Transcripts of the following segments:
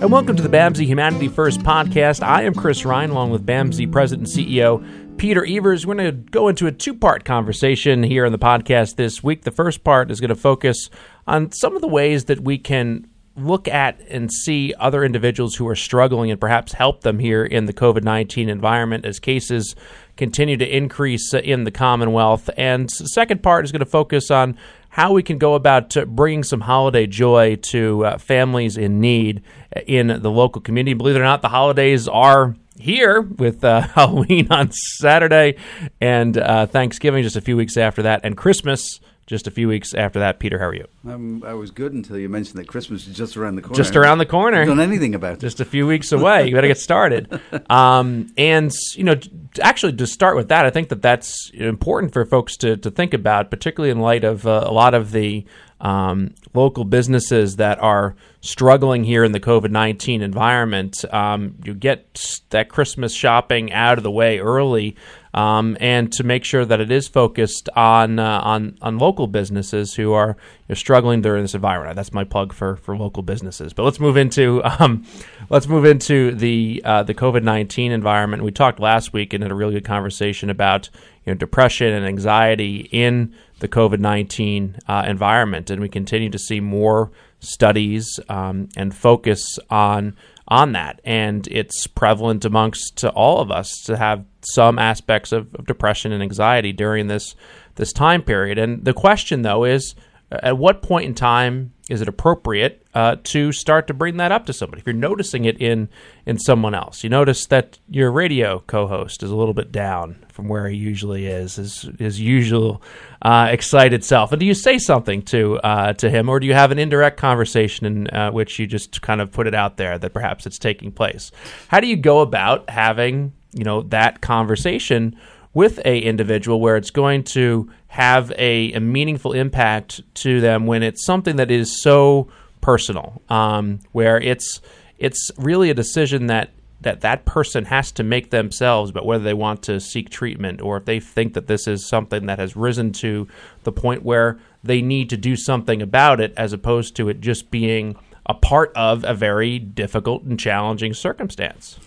And welcome to the BAMSI Humanity First podcast. I am Chris Ryan, along with BAMSI President and CEO Peter Evers. We're going to go into a two part conversation here on the podcast this week. The first part is going to focus on some of the ways that we can look at and see other individuals who are struggling and perhaps help them here in the COVID 19 environment as cases continue to increase in the Commonwealth. And the second part is going to focus on how we can go about bringing some holiday joy to uh, families in need in the local community. Believe it or not, the holidays are here with uh, Halloween on Saturday and uh, Thanksgiving just a few weeks after that, and Christmas just a few weeks after that. Peter, how are you? Um, I was good until you mentioned that Christmas is just around the corner. Just around the corner. done anything about it. Just a few weeks away. You got to get started. Um, and you know, actually, to start with that, I think that that's important for folks to to think about, particularly in light of uh, a lot of the um, local businesses that are struggling here in the COVID 19 environment. Um, you get that Christmas shopping out of the way early. Um, and to make sure that it is focused on uh, on on local businesses who are you know, struggling during this environment. That's my plug for for local businesses. But let's move into um, let's move into the uh, the COVID nineteen environment. We talked last week and had a really good conversation about you know depression and anxiety in the COVID 19 uh, environment. And we continue to see more studies um, and focus on on that. And it's prevalent amongst all of us to have some aspects of, of depression and anxiety during this this time period. And the question, though, is at what point in time is it appropriate uh, to start to bring that up to somebody? If you're noticing it in in someone else, you notice that your radio co-host is a little bit down from where he usually is, his his usual uh, excited self. And do you say something to uh, to him, or do you have an indirect conversation in uh, which you just kind of put it out there that perhaps it's taking place? How do you go about having you know that conversation? With a individual where it's going to have a, a meaningful impact to them when it's something that is so personal, um, where it's it's really a decision that that that person has to make themselves about whether they want to seek treatment or if they think that this is something that has risen to the point where they need to do something about it as opposed to it just being a part of a very difficult and challenging circumstance.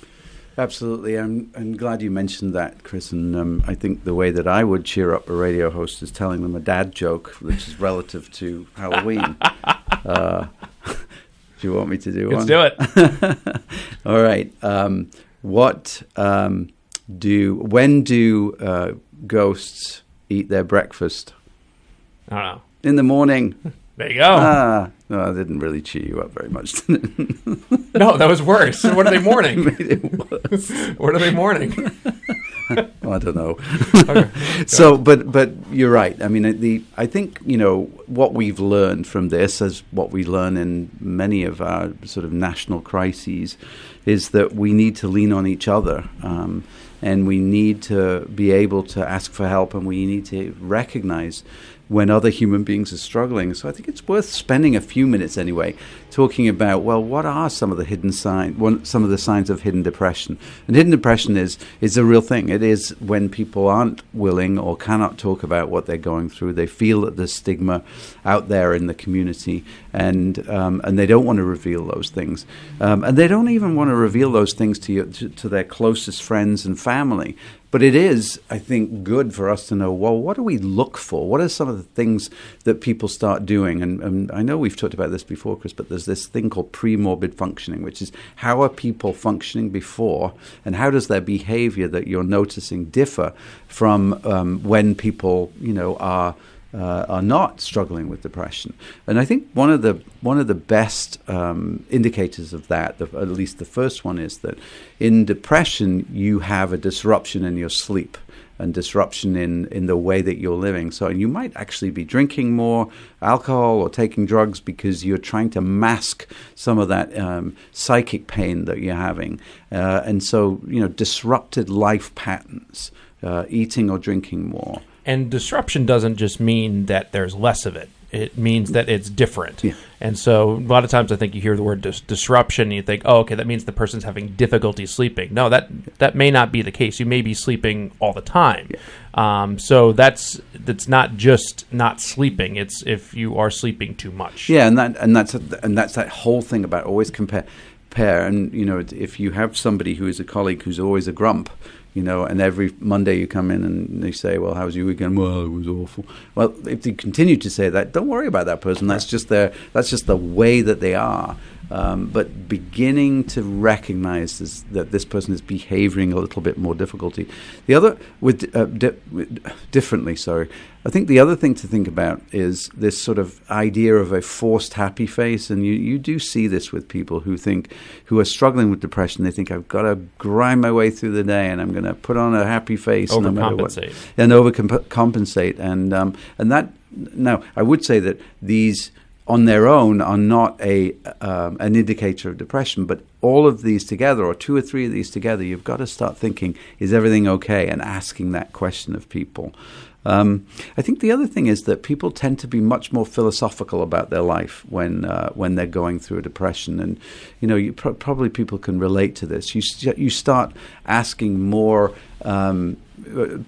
Absolutely. I'm, I'm glad you mentioned that, Chris. And um, I think the way that I would cheer up a radio host is telling them a dad joke, which is relative to Halloween. uh, do you want me to do Let's one? do it. All right. Um, what um, do, when do uh, ghosts eat their breakfast? I don't know. In the morning. There you go. Ah, no, that didn't really cheer you up very much. no, that was worse. What are they mourning? Made it worse. what are they mourning? I don't know. so, but but you're right. I mean, the I think you know what we've learned from this, as what we learn in many of our sort of national crises, is that we need to lean on each other. Um, and we need to be able to ask for help, and we need to recognize when other human beings are struggling. So I think it's worth spending a few minutes anyway talking about well, what are some of the hidden signs, some of the signs of hidden depression? And hidden depression is is a real thing. It is when people aren't willing or cannot talk about what they're going through. They feel that there's stigma out there in the community, and um, and they don't want to reveal those things, um, and they don't even want to reveal those things to, you, to to their closest friends and family. But it is, I think, good for us to know well, what do we look for? What are some of the things that people start doing? And, and I know we've talked about this before, Chris, but there's this thing called pre-morbid functioning, which is how are people functioning before, and how does their behavior that you're noticing differ from um, when people, you know, are uh, are not struggling with depression. And I think one of the one of the best um, indicators of that, the, at least the first one, is that in depression you have a disruption in your sleep and disruption in, in the way that you're living. So you might actually be drinking more alcohol or taking drugs because you're trying to mask some of that um, psychic pain that you're having. Uh, and so, you know, disrupted life patterns, uh, eating or drinking more. And disruption doesn't just mean that there's less of it. It means that it's different. Yeah. And so a lot of times I think you hear the word dis- disruption and you think, oh, okay, that means the person's having difficulty sleeping. No, that that may not be the case. You may be sleeping all the time. Yeah. Um, so that's that's not just not sleeping. It's if you are sleeping too much. Yeah, and that and that's and that's that whole thing about always compare prepare. And you know, if you have somebody who is a colleague who's always a grump, you know, and every Monday you come in and they say, "Well, how was your weekend?" Well, it was awful. Well, if they continue to say that, don't worry about that person. That's just their that's just the way that they are. Um, but beginning to recognize this, that this person is behaving a little bit more difficulty. The other, with, uh, di- with, differently, sorry. I think the other thing to think about is this sort of idea of a forced happy face, and you, you do see this with people who think who are struggling with depression. They think I've got to grind my way through the day, and I'm going to put on a happy face, no matter what, and overcompensate, and um, and that. Now, I would say that these on their own are not a um, an indicator of depression, but all of these together, or two or three of these together, you've got to start thinking: Is everything okay? And asking that question of people. Um, I think the other thing is that people tend to be much more philosophical about their life when uh, when they're going through a depression, and you know, you probably people can relate to this. You you start asking more. Um,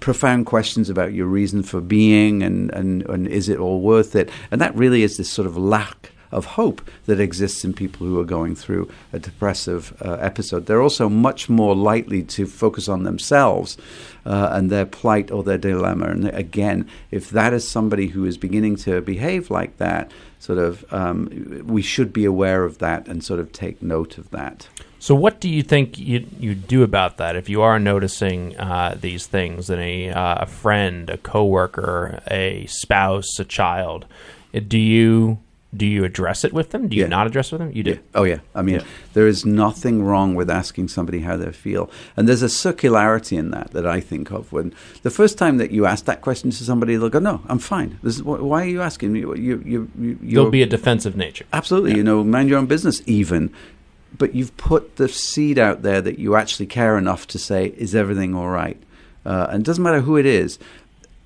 profound questions about your reason for being and, and, and is it all worth it? And that really is this sort of lack of hope that exists in people who are going through a depressive uh, episode. They're also much more likely to focus on themselves uh, and their plight or their dilemma. And again, if that is somebody who is beginning to behave like that, sort of, um, we should be aware of that and sort of take note of that. So, what do you think you you do about that if you are noticing uh, these things in a uh, a friend, a coworker, a spouse, a child? Do you do you address it with them? Do you yeah. not address it with them? You do. Yeah. Oh yeah. I mean, yeah. there is nothing wrong with asking somebody how they feel, and there's a circularity in that that I think of. When the first time that you ask that question to somebody, they'll go, "No, I'm fine." This is, why are you asking me? You, you, you, There'll be a defensive nature. Absolutely. You know, mind your own business. Even but you've put the seed out there that you actually care enough to say, is everything all right? Uh, and it doesn't matter who it is,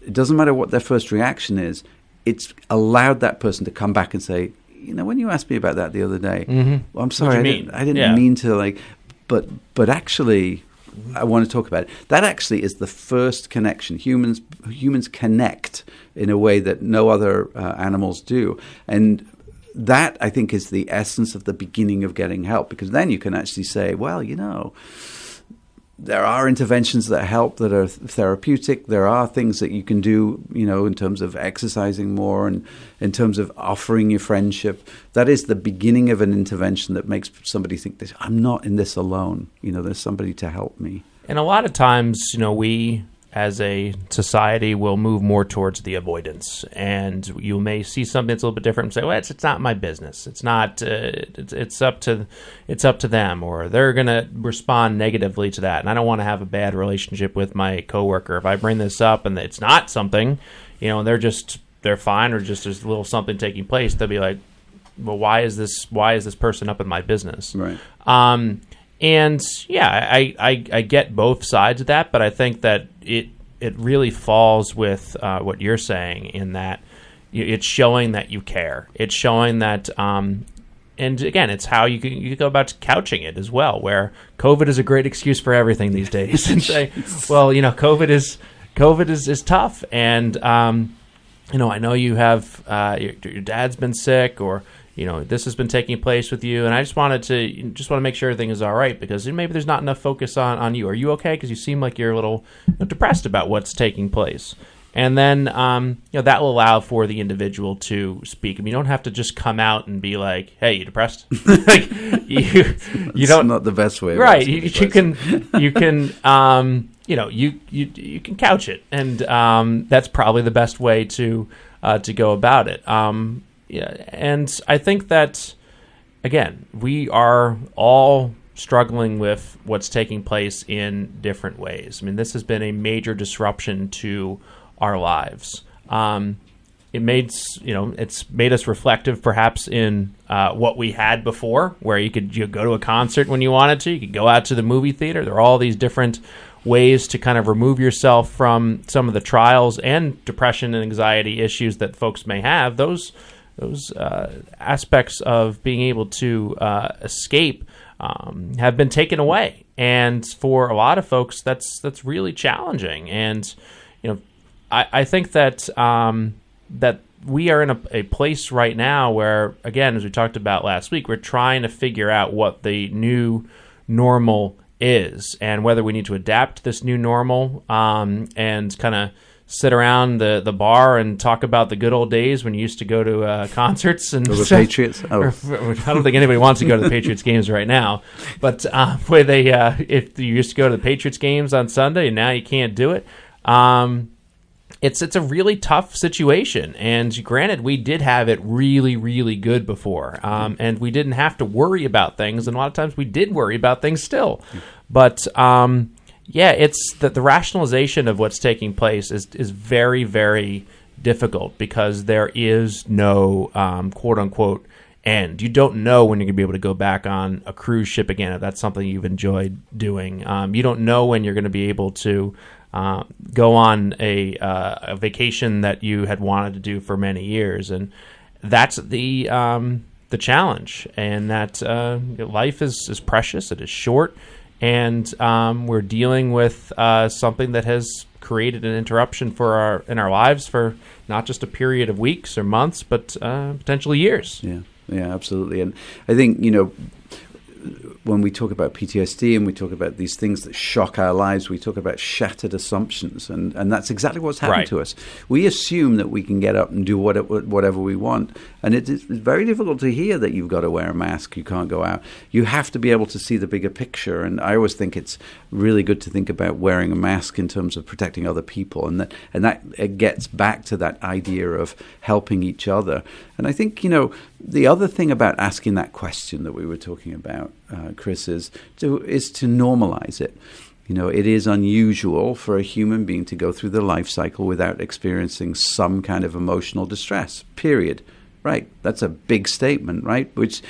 it doesn't matter what their first reaction is, it's allowed that person to come back and say, you know, when you asked me about that the other day, mm-hmm. well, I'm sorry, I didn't, I didn't, yeah. mean to like, but but actually, I want to talk about it. That actually is the first connection. Humans humans connect in a way that no other uh, animals do, and that I think is the essence of the beginning of getting help because then you can actually say, well, you know, there are interventions that help that are therapeutic. There are things that you can do, you know, in terms of exercising more and in terms of offering your friendship. That is the beginning of an intervention that makes somebody think this I'm not in this alone. You know, there's somebody to help me. And a lot of times, you know, we as a society will move more towards the avoidance, and you may see something that's a little bit different and say, "Well, it's, it's not my business. It's not. Uh, it's, it's up to it's up to them, or they're going to respond negatively to that." And I don't want to have a bad relationship with my coworker if I bring this up and it's not something, you know, and they're just they're fine, or just there's a little something taking place. They'll be like, "Well, why is this? Why is this person up in my business?" Right. Um, and yeah, I, I, I get both sides of that, but I think that it it really falls with uh, what you're saying in that it's showing that you care. It's showing that, um, and again, it's how you can, you go about couching it as well. Where COVID is a great excuse for everything these days, and say, well, you know, COVID is COVID is, is tough, and um, you know, I know you have uh, your, your dad's been sick, or you know this has been taking place with you and i just wanted to just want to make sure everything is all right because maybe there's not enough focus on, on you are you okay because you seem like you're a little depressed about what's taking place and then um, you know that will allow for the individual to speak. I mean, you don't have to just come out and be like, "Hey, you depressed?" like you, you don't. Not the best way, right? You, you can, you can, um, you know, you you you can couch it, and um, that's probably the best way to uh, to go about it. Um, yeah, and I think that again, we are all struggling with what's taking place in different ways. I mean, this has been a major disruption to our lives. Um, it made you know it's made us reflective, perhaps in uh, what we had before, where you could you go to a concert when you wanted to, you could go out to the movie theater. There are all these different ways to kind of remove yourself from some of the trials and depression and anxiety issues that folks may have. Those those uh, aspects of being able to uh, escape um, have been taken away, and for a lot of folks, that's that's really challenging. And you know, I, I think that um, that we are in a, a place right now where, again, as we talked about last week, we're trying to figure out what the new normal is and whether we need to adapt to this new normal um, and kind of sit around the, the bar and talk about the good old days when you used to go to uh, concerts and the Patriots. Oh. I don't think anybody wants to go to the Patriots games right now, but uh, where they uh, if you used to go to the Patriots games on Sunday and now you can't do it. Um, it's it's a really tough situation. And granted, we did have it really really good before, um, and we didn't have to worry about things. And a lot of times we did worry about things still, but. Um, yeah, it's that the rationalization of what's taking place is is very very difficult because there is no um, quote unquote end. You don't know when you're going to be able to go back on a cruise ship again if that's something you've enjoyed doing. Um, you don't know when you're going to be able to uh, go on a, uh, a vacation that you had wanted to do for many years, and that's the um, the challenge. And that uh, life is is precious. It is short and um, we're dealing with uh, something that has created an interruption for our in our lives for not just a period of weeks or months, but uh, potentially years. Yeah, yeah, absolutely. And I think you know when we talk about PTSD and we talk about these things that shock our lives, we talk about shattered assumptions, and, and that's exactly what's happened right. to us. We assume that we can get up and do whatever, whatever we want, and it is very difficult to hear that you've got to wear a mask, you can't go out. You have to be able to see the bigger picture, and I always think it's really good to think about wearing a mask in terms of protecting other people, and that and that it gets back to that idea of helping each other. And I think you know the other thing about asking that question that we were talking about, uh, Chris, is to is to normalize it. You know, it is unusual for a human being to go through the life cycle without experiencing some kind of emotional distress. Period. Right. That's a big statement, right? Which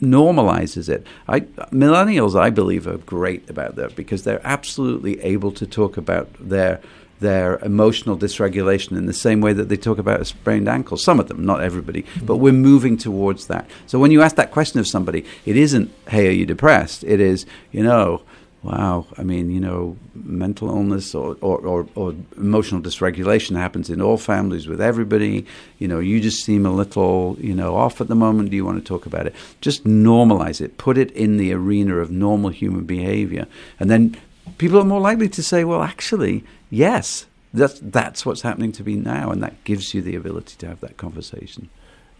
normalizes it. I, millennials, I believe, are great about that because they're absolutely able to talk about their their emotional dysregulation in the same way that they talk about a sprained ankle. Some of them, not everybody, but we're moving towards that. So when you ask that question of somebody, it isn't, hey, are you depressed? It is, you know, wow, I mean, you know, mental illness or, or, or, or, emotional dysregulation happens in all families with everybody. You know, you just seem a little, you know, off at the moment. Do you want to talk about it? Just normalize it. Put it in the arena of normal human behavior. And then people are more likely to say, well, actually, yes, that's, that's what's happening to me now. And that gives you the ability to have that conversation.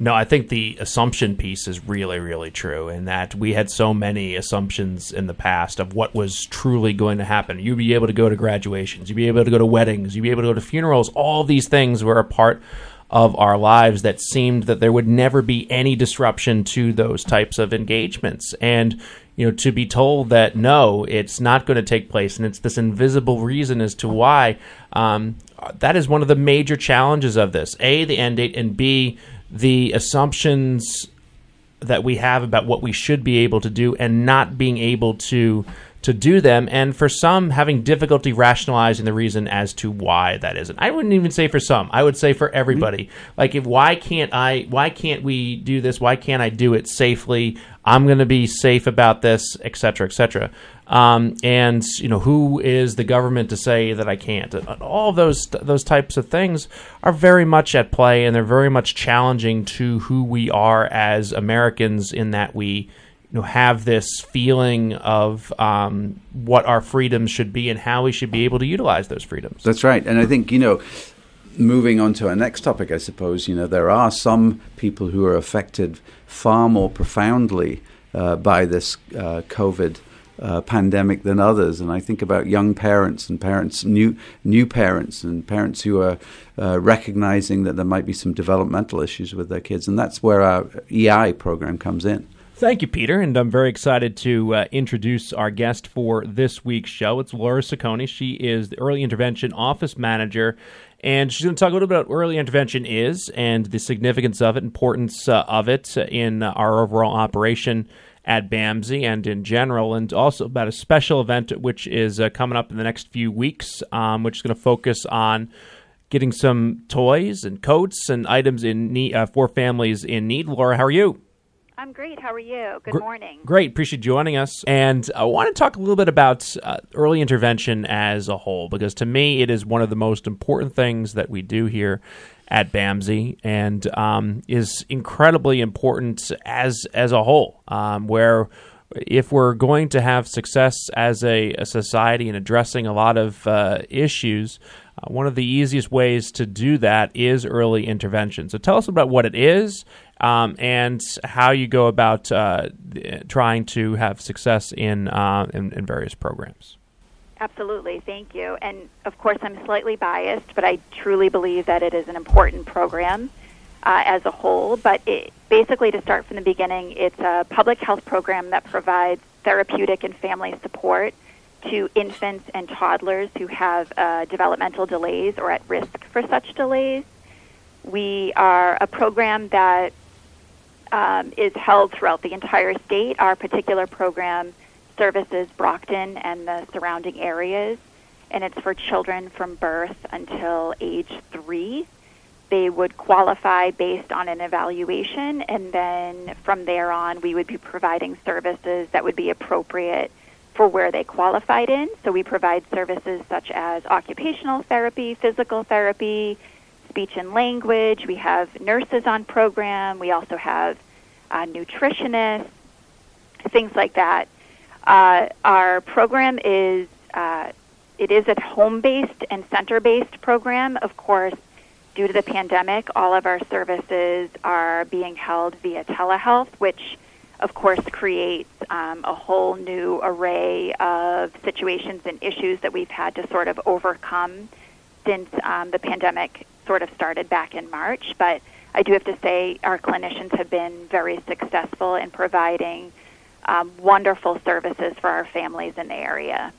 No, I think the assumption piece is really, really true, in that we had so many assumptions in the past of what was truly going to happen. You'd be able to go to graduations, you'd be able to go to weddings, you'd be able to go to funerals. All these things were a part of our lives that seemed that there would never be any disruption to those types of engagements. And you know, to be told that no, it's not going to take place, and it's this invisible reason as to why. Um, that is one of the major challenges of this: a, the end date, and b, the assumptions that we have about what we should be able to do and not being able to to do them and for some having difficulty rationalizing the reason as to why that isn't i wouldn't even say for some i would say for everybody mm-hmm. like if why can't i why can't we do this why can't i do it safely i'm going to be safe about this etc etc um, and you know who is the government to say that I can't? All those those types of things are very much at play, and they're very much challenging to who we are as Americans. In that we you know have this feeling of um, what our freedoms should be and how we should be able to utilize those freedoms. That's right, and I think you know. Moving on to our next topic, I suppose you know there are some people who are affected far more profoundly uh, by this uh, COVID uh, pandemic than others. And I think about young parents and parents, new new parents, and parents who are uh, recognizing that there might be some developmental issues with their kids, and that's where our EI program comes in. Thank you, Peter, and I'm very excited to uh, introduce our guest for this week's show. It's Laura Ciccone. She is the Early Intervention Office Manager and she's going to talk a little bit about what early intervention is and the significance of it, importance uh, of it in our overall operation at BAMSI and in general, and also about a special event which is uh, coming up in the next few weeks, um, which is going to focus on getting some toys and coats and items in need uh, for families in need. Laura, how are you? I'm great. How are you? Good morning. Great. Appreciate you joining us. And I want to talk a little bit about uh, early intervention as a whole, because to me, it is one of the most important things that we do here at BAMSI and um, is incredibly important as as a whole, um, where if we're going to have success as a, a society in addressing a lot of uh, issues, uh, one of the easiest ways to do that is early intervention. So tell us about what it is um, and how you go about uh, trying to have success in, uh, in, in various programs. Absolutely, thank you. And of course, I'm slightly biased, but I truly believe that it is an important program uh, as a whole. But it, basically, to start from the beginning, it's a public health program that provides therapeutic and family support to infants and toddlers who have uh, developmental delays or at risk for such delays. We are a program that um, is held throughout the entire state. Our particular program services Brockton and the surrounding areas, and it's for children from birth until age three. They would qualify based on an evaluation, and then from there on, we would be providing services that would be appropriate for where they qualified in. So we provide services such as occupational therapy, physical therapy, speech and language. We have nurses on program. We also have uh, nutritionists, things like that. Uh, our program is uh, it is a home-based and center-based program. Of course, due to the pandemic, all of our services are being held via telehealth, which of course creates um, a whole new array of situations and issues that we've had to sort of overcome since um, the pandemic sort of started back in March. But I do have to say our clinicians have been very successful in providing um, wonderful services for our families in the area.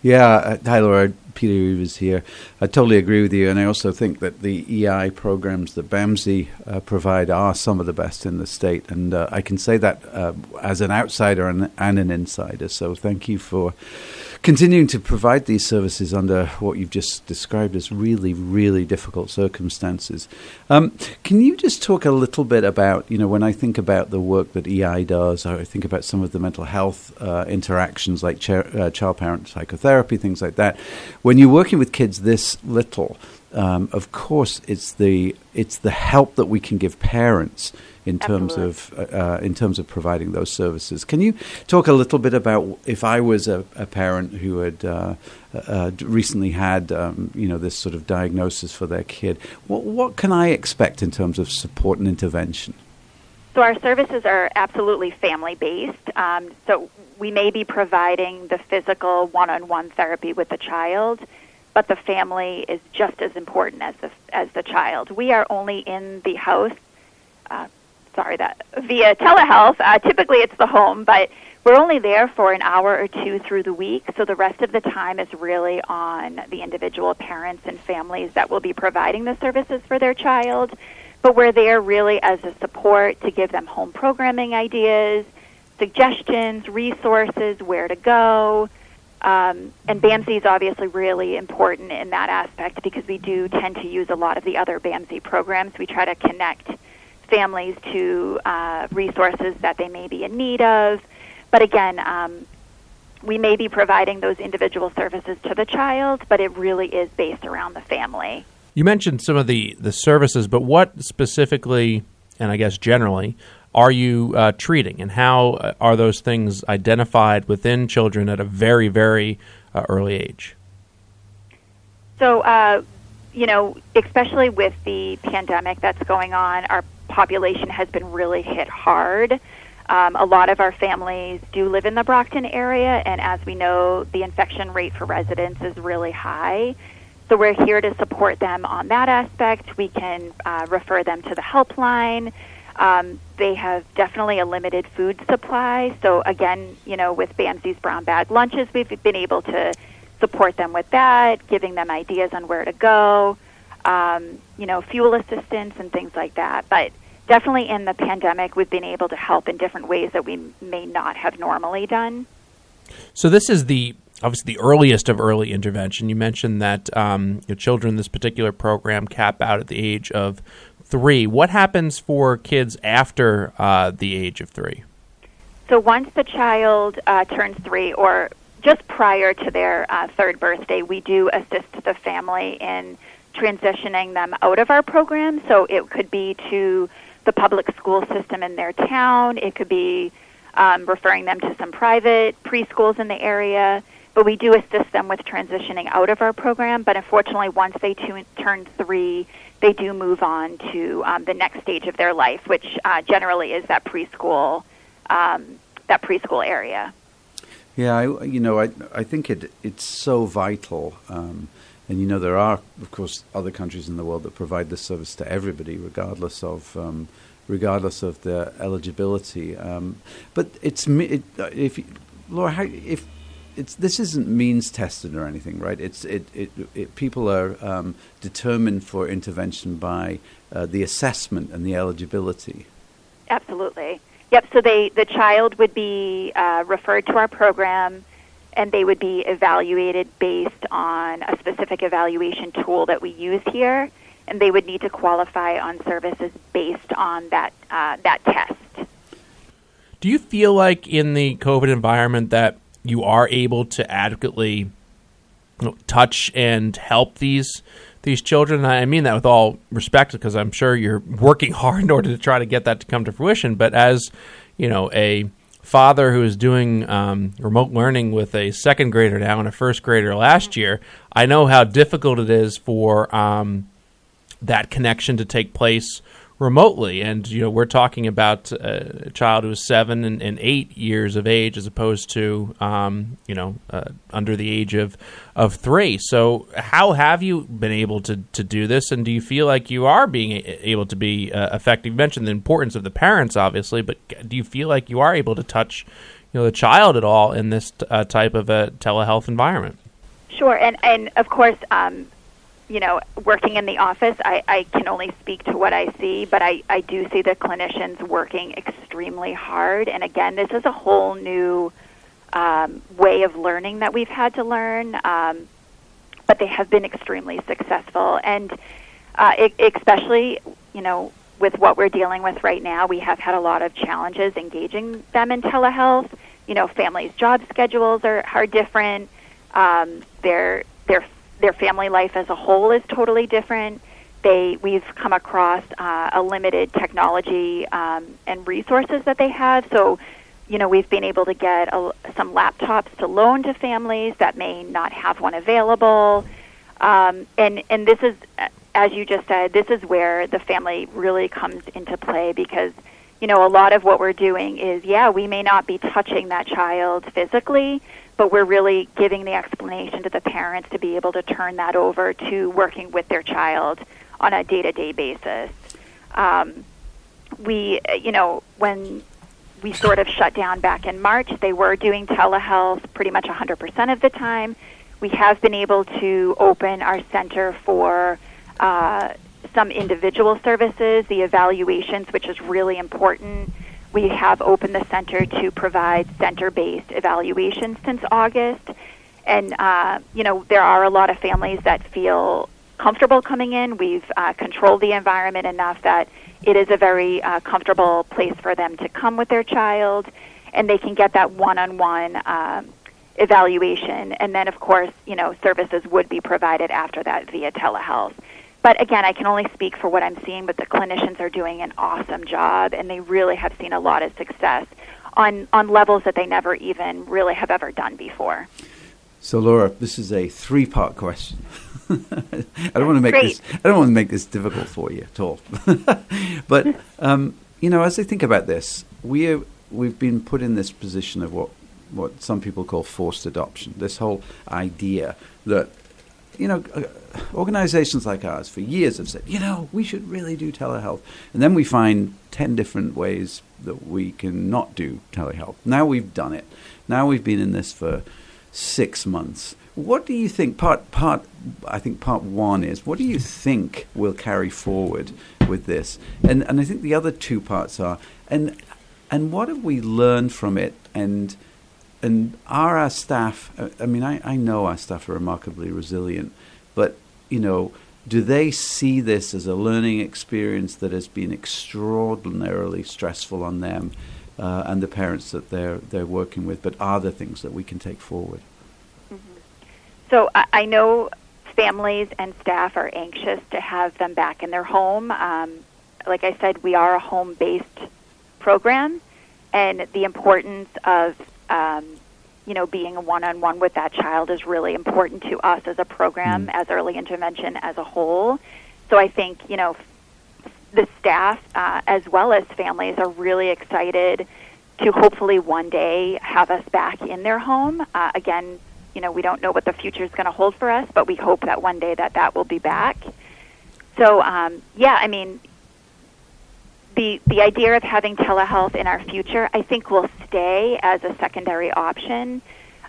Yeah, uh, Tyler, Peter Evers here. I totally agree with you, and I also think that the EI programs that BAMSI uh, provide are some of the best in the state, and uh, I can say that uh, as an outsider and, and, an insider. So thank you for continuing to provide these services under what you've just described as really, really difficult circumstances. Um, can you just talk a little bit about, you know, when I think about the work that EI does, I think about some of the mental health uh, interactions like uh, child parent psychotherapy, things like that. When you're working with kids this little, um, of course, it's the it's the help that we can give parents in terms Absolutely. of uh, uh, in terms of providing those services. Can you talk a little bit about if I was a, a parent who had uh, uh, recently had um, you know this sort of diagnosis for their kid? What what can I expect in terms of support and intervention? So our services are absolutely family based. Um, so we may be providing the physical one-on-one therapy with the child but the family is just as important as the as the child. We are only in the house uh, sorry, that via telehealth. Uh, typically, it's the home, but we're only there for an hour or two through the week. So the rest of the time is really on the individual parents and families that will be providing the services for their child. But we're there really as a support to give them home programming ideas, suggestions, resources, where to go. Um, and BAMSI is obviously really important in that aspect because we do tend to use a lot of the other BAMSI programs. We try to connect families to uh, resources that they may be in need of. But again, um, we may be providing those individual services to the child, but it really is based around the family. You mentioned some of the, the services, but what specifically, and I guess generally, are you uh, treating, and how uh, are those things identified within children at a very, very uh, early age? So, uh, you know, especially with the pandemic that's going on, our population has been really hit hard. Um, a lot of our families do live in the Brockton area, and as we know, the infection rate for residents is really high. So we're here to support them on that aspect. We can uh, refer them to the helpline. Um, they have definitely a limited food supply. So again, you know, with BAMSI's brown bag lunches, we've been able to support them with that, giving them ideas on where to go um, you know, fuel assistance and things like that. But definitely in the pandemic, we've been able to help in different ways that we may not have normally done. So this is the obviously the earliest of early intervention. You mentioned that um, your children this particular program cap out at the age of three. What happens for kids after uh, the age of three? So once the child uh, turns three, or just prior to their uh, third birthday, we do assist the family in transitioning them out of our program. So it could be to the public school system in their town. It could be um, referring them to some private preschools in the area. But we do assist them with transitioning out of our program. But unfortunately, once they tu- turn three, they do move on to um, the next stage of their life, which uh, generally is that preschool, um, that preschool area. Yeah, I, you know, I I think it it's so vital, um, and you know there are of course other countries in the world that provide this service to everybody, regardless of um, regardless of their eligibility. Um, but it's it, if Laura, how, if it's this isn't means tested or anything, right? It's it, it, it people are um, determined for intervention by uh, the assessment and the eligibility. Absolutely. Yep. So they the child would be uh, referred to our program, and they would be evaluated based on a specific evaluation tool that we use here, and they would need to qualify on services based on that uh, that test. Do you feel like in the COVID environment that you are able to adequately touch and help these these children. I mean that with all respect, because I'm sure you're working hard in order to try to get that to come to fruition. But as you know, a father who is doing um, remote learning with a second grader now and a first grader last year, I know how difficult it is for um, that connection to take place remotely. And you know, we're talking about a child who is seven and, and eight years of age, as opposed to um, you know uh, under the age of of three. So, how have you been able to to do this? And do you feel like you are being able to be uh, effective? You mentioned the importance of the parents, obviously, but do you feel like you are able to touch you know the child at all in this uh, type of a telehealth environment? Sure, and and of course, um, you know, working in the office, I, I can only speak to what I see, but I, I do see the clinicians working extremely hard. And again, this is a whole new um, way of learning that we've had to learn, um, but they have been extremely successful. And uh, it, especially, you know, with what we're dealing with right now, we have had a lot of challenges engaging them in telehealth. You know, families' job schedules are, are different. Um, they're they're their family life as a whole is totally different. They we've come across uh, a limited technology um, and resources that they have. So, you know, we've been able to get a, some laptops to loan to families that may not have one available. Um, and and this is, as you just said, this is where the family really comes into play because you know a lot of what we're doing is yeah we may not be touching that child physically but we're really giving the explanation to the parents to be able to turn that over to working with their child on a day-to-day basis. Um, we, you know, when we sort of shut down back in March, they were doing telehealth pretty much 100% of the time. We have been able to open our center for uh, some individual services, the evaluations, which is really important we have opened the center to provide center-based evaluations since August, and uh, you know there are a lot of families that feel comfortable coming in. We've uh, controlled the environment enough that it is a very uh, comfortable place for them to come with their child, and they can get that one-on-one uh, evaluation. And then, of course, you know services would be provided after that via telehealth. But again, I can only speak for what I'm seeing, but the clinicians are doing an awesome job, and they really have seen a lot of success on, on levels that they never even really have ever done before. So, Laura, this is a three-part question. I don't want to make Great. this. I don't want to make this difficult for you at all. but um, you know, as I think about this, we are, we've been put in this position of what what some people call forced adoption. This whole idea that you know, uh, organizations like ours for years have said, you know, we should really do telehealth. And then we find 10 different ways that we can not do telehealth. Now we've done it. Now we've been in this for six months. What do you think? Part, part, I think part one is what do you think will carry forward with this? And, and I think the other two parts are, and, and what have we learned from it? And, and are our staff, I mean, I, I know our staff are remarkably resilient, but, you know, do they see this as a learning experience that has been extraordinarily stressful on them uh, and the parents that they're they're working with? But are there things that we can take forward? Mm-hmm. So I, I know families and staff are anxious to have them back in their home. Um, like I said, we are a home-based program, and the importance of um, you know being a one-on-one with that child is really important to us as a program, mm. as early intervention as a whole. So I think you know the staff uh, as well as families are really excited to hopefully one day have us back in their home. Uh, again, you know we don't know what the future is going to hold for us, but we hope that one day that that will be back. So um, yeah, I mean the the idea of having telehealth in our future, I think, will stay as a secondary option.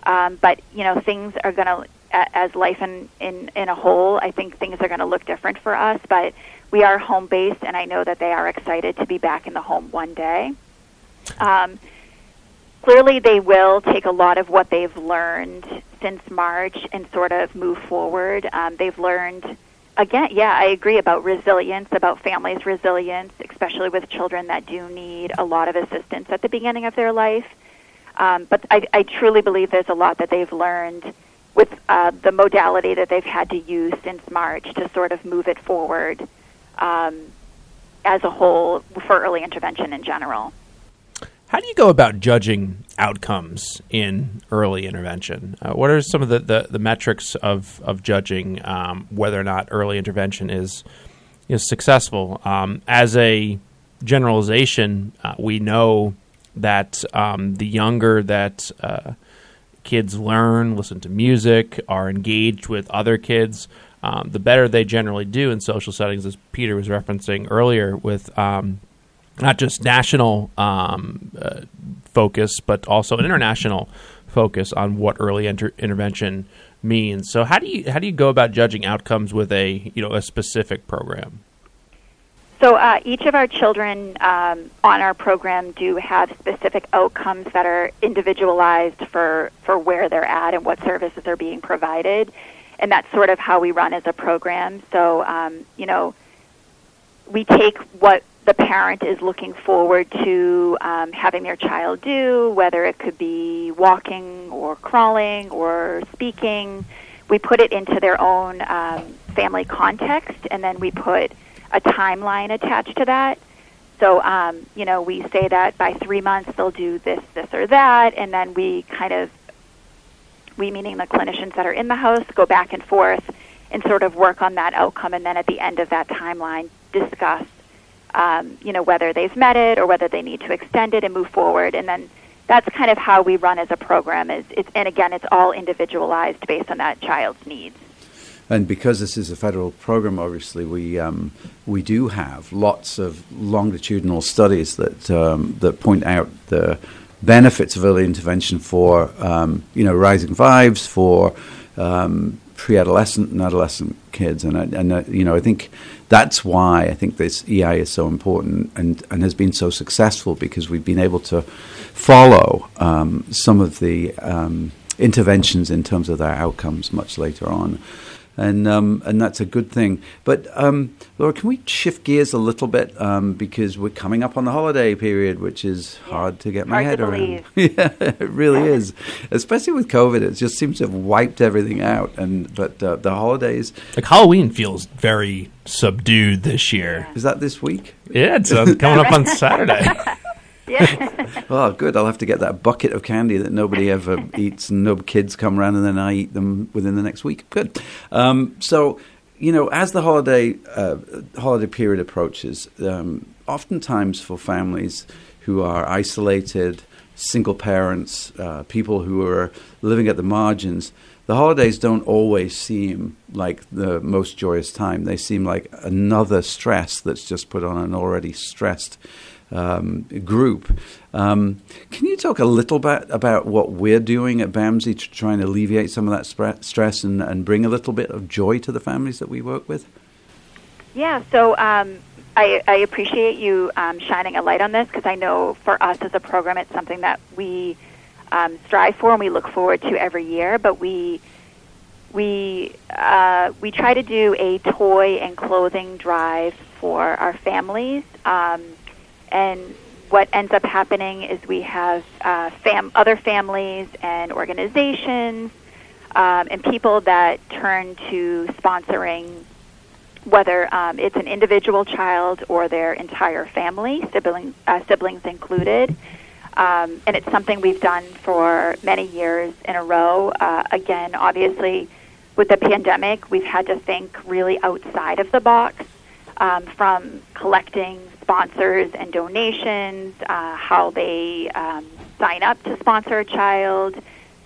Um, but you know, things are going to, as life in, in in a whole, I think things are going to look different for us. But we are home based, and I know that they are excited to be back in the home one day. Um, clearly, they will take a lot of what they've learned since March and sort of move forward. Um, they've learned again, yeah, I agree about resilience, about families' resilience, especially with children that do need a lot of assistance at the beginning of their life. Um, but I, I truly believe there's a lot that they've learned with uh, the modality that they've had to use since March to sort of move it forward um, as a whole for early intervention in general. How do you go about judging outcomes in early intervention? Uh, what are some of the, the, the, metrics of, of judging um, whether or not early intervention is is successful? Um, as a generalization, uh, we know that um, the younger that uh, kids learn, listen to music, are engaged with other kids, um, the better they generally do in social settings, as Peter was referencing earlier with um, not just national um, uh, focus, but also an international focus on what early inter- intervention means. So, how do you how do you go about judging outcomes with a you know a specific program? So, uh, each of our children um, on our program do have specific outcomes that are individualized for for where they're at and what services are being provided, and that's sort of how we run as a program. So, um, you know, we take what the parent is looking forward to um, having their child do, whether it could be walking or crawling or speaking. We put it into their own um, family context, and then we put a timeline attached to that. So, um, you know, we say that by three months they'll do this, this, or that, and then we kind of, we meaning the clinicians that are in the house, go back and forth and sort of work on that outcome, and then at the end of that timeline, discuss um, you know, whether they've met it or whether they need to extend it and move forward. And then that's kind of how we run as a program. Is it's, and again, it's all individualized based on that child's needs. And because this is a federal program, obviously we um, we do have lots of longitudinal studies that um, that point out the benefits of early intervention for um, you know rising fives for um, pre-adolescent and adolescent kids, and and uh, you know I think that's why I think this EI is so important and and has been so successful because we've been able to follow um, some of the um, interventions in terms of their outcomes much later on and um, and that's a good thing. But um, Laura, can we shift gears a little bit um, because we're coming up on the holiday period, which is yeah. hard to get my head around. yeah, it really is, especially with COVID. It just seems to have wiped everything out. And but uh, the holidays, like Halloween, feels very subdued this year. Is that this week? Yeah, it's uh, coming up on Saturday. Yeah. oh, good. I'll have to get that bucket of candy that nobody ever eats, and no kids come around, and then I eat them within the next week. Good. Um, so, you know, as the holiday uh, holiday period approaches, um, oftentimes for families who are isolated, single parents, uh, people who are living at the margins, the holidays don't always seem like the most joyous time. They seem like another stress that's just put on an already stressed um, group. Um, can you talk a little bit about what we're doing at BAMSI to try and alleviate some of that sp- stress and, and, bring a little bit of joy to the families that we work with? Yeah, so um, I, I, appreciate you um, shining a light on this because I know for us as a program, it's something that we um, strive for and we look forward to every year, but we we uh, we try to do a toy and clothing drive for our families, um, and what ends up happening is we have uh, fam- other families and organizations um, and people that turn to sponsoring whether um, it's an individual child or their entire family, sibling, uh, siblings included. Um, and it's something we've done for many years in a row. Uh, again, obviously, with the pandemic, we've had to think really outside of the box um, from collecting sponsors and donations, uh, how they um, sign up to sponsor a child,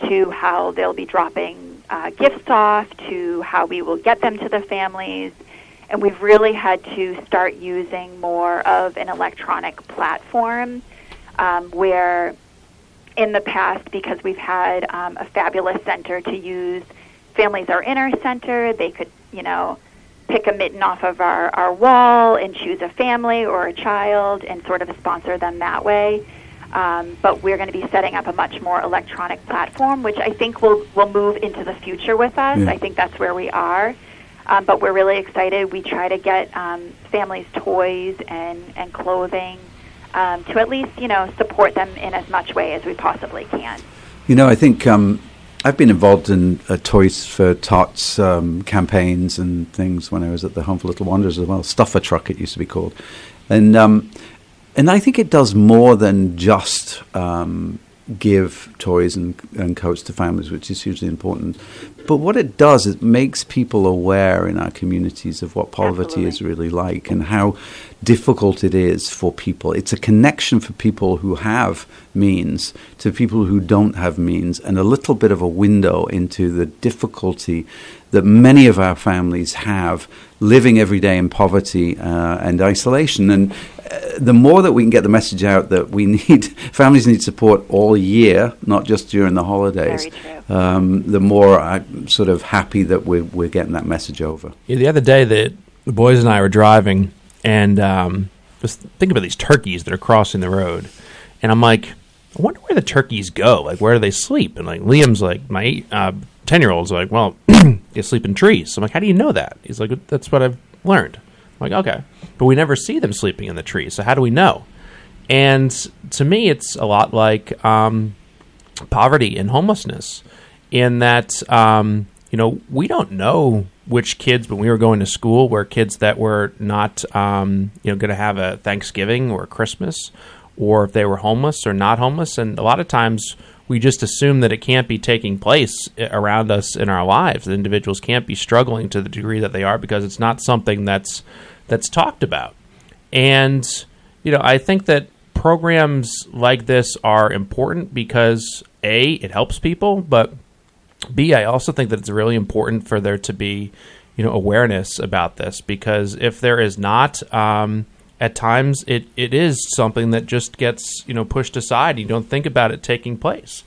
to how they'll be dropping uh, gifts off, to how we will get them to the families. And we've really had to start using more of an electronic platform um, where in the past, because we've had um, a fabulous center to use, families are in our center, they could, you know, pick a mitten off of our, our wall and choose a family or a child and sort of sponsor them that way. Um, but we're going to be setting up a much more electronic platform, which I think will will move into the future with us. Yeah. I think that's where we are. Um, but we're really excited. We try to get um, families toys and, and clothing um, to at least you know support them in as much way as we possibly can. You know, I think um, I've been involved in uh, Toys for Tots um, campaigns and things when I was at the Home for Little Wanderers as well. Stuffer Truck, it used to be called, and um, and I think it does more than just um, give toys and, and coats to families, which is hugely important. But what it does, it makes people aware in our communities of what poverty Absolutely. is really like and how difficult it is for people. It's a connection for people who have means to people who don't have means, and a little bit of a window into the difficulty that many of our families have living every day in poverty uh, and isolation. And uh, the more that we can get the message out that we need families need support all year, not just during the holidays, um, the more I'm sort of happy that we're, we're getting that message over. Yeah, the other day, that the boys and I were driving and um, just think about these turkeys that are crossing the road, and I'm like, I wonder where the turkeys go. Like, where do they sleep? And like Liam's like, my uh, ten year old's like, well, they sleep in trees. So I'm like, how do you know that? He's like, that's what I've learned. I'm like, okay, but we never see them sleeping in the trees. So how do we know? And to me, it's a lot like um, poverty and homelessness, in that um, you know we don't know which kids when we were going to school were kids that were not um, you know going to have a Thanksgiving or a Christmas, or if they were homeless or not homeless. And a lot of times we just assume that it can't be taking place around us in our lives. That individuals can't be struggling to the degree that they are because it's not something that's that's talked about. And you know, I think that programs like this are important because a it helps people, but B, I also think that it's really important for there to be, you know, awareness about this because if there is not, um, at times it, it is something that just gets you know pushed aside. You don't think about it taking place.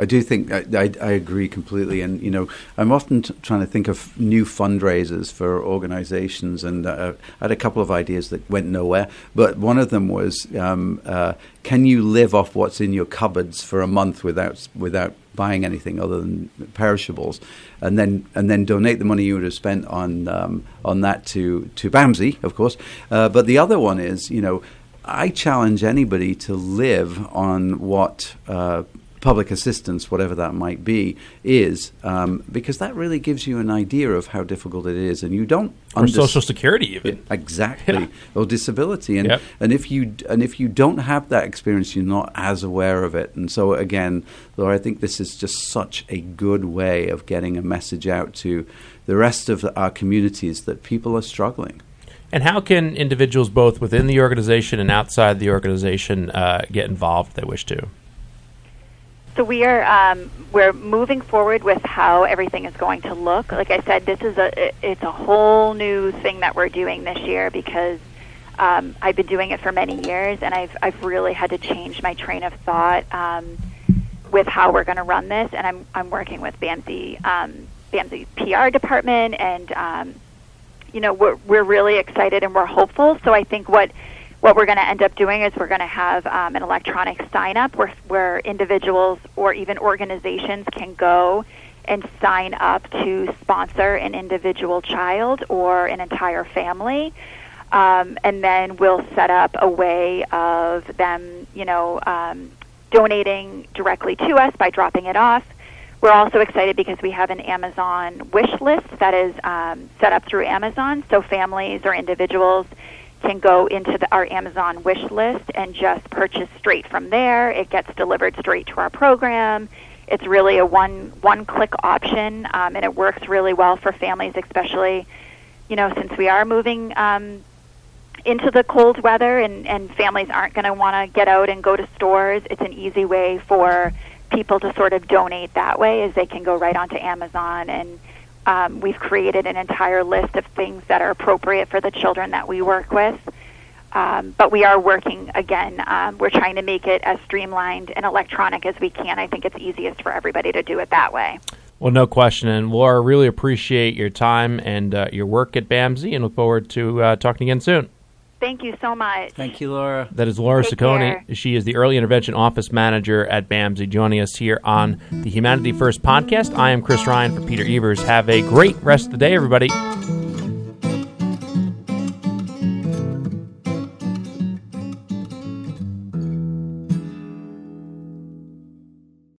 I do think I, I, I, agree completely, and you know I'm often t- trying to think of new fundraisers for organisations, and uh, I had a couple of ideas that went nowhere. But one of them was, um, uh, can you live off what's in your cupboards for a month without without buying anything other than perishables, and then and then donate the money you would have spent on um, on that to to BAMSI, of course. Uh, but the other one is, you know. I challenge anybody to live on what uh, public assistance, whatever that might be, is, um, because that really gives you an idea of how difficult it is, and you don't. Or social security, even exactly, yeah. or disability, and yep. and if you and if you don't have that experience, you're not as aware of it. And so again, Laura, I think this is just such a good way of getting a message out to the rest of our communities that people are struggling. And how can individuals both within the organization and outside the organization uh, get involved if they wish to? So we are um, we're moving forward with how everything is going to look. Like I said, this is a it's a whole new thing that we're doing this year because um, I've been doing it for many years, and I've I've really had to change my train of thought um, with how we're going to run this. And I'm I'm working with BAMSI um, BAMSI PR department, and um, you know we're we're really excited and we're hopeful. So I think what what we're going to end up doing is we're going to have um, an electronic sign up where, where individuals or even organizations can go and sign up to sponsor an individual child or an entire family. Um, and then we'll set up a way of them, you know, um, donating directly to us by dropping it off. We're also excited because we have an Amazon wish list that is um, set up through Amazon, so families or individuals can go into the, our Amazon wish list and just purchase straight from there. It gets delivered straight to our program. It's really a one one click option, um, and it works really well for families, especially you know since we are moving um, into the cold weather and, and families aren't going to want to get out and go to stores. It's an easy way for people to sort of donate that way, as they can go right onto Amazon and um, we've created an entire list of things that are appropriate for the children that we work with. Um, but we are working again. Um, we're trying to make it as streamlined and electronic as we can. I think it's easiest for everybody to do it that way. Well, no question. And Laura, really appreciate your time and uh, your work at BAMSI and look forward to uh, talking again soon. Thank you so much. Thank you, Laura. That is Laura Ciccone. She is the Early Intervention Office Manager at BAMSI, joining us here on the Humanity First podcast. I am Chris Ryan for Peter Evers. Have a great rest of the day, everybody.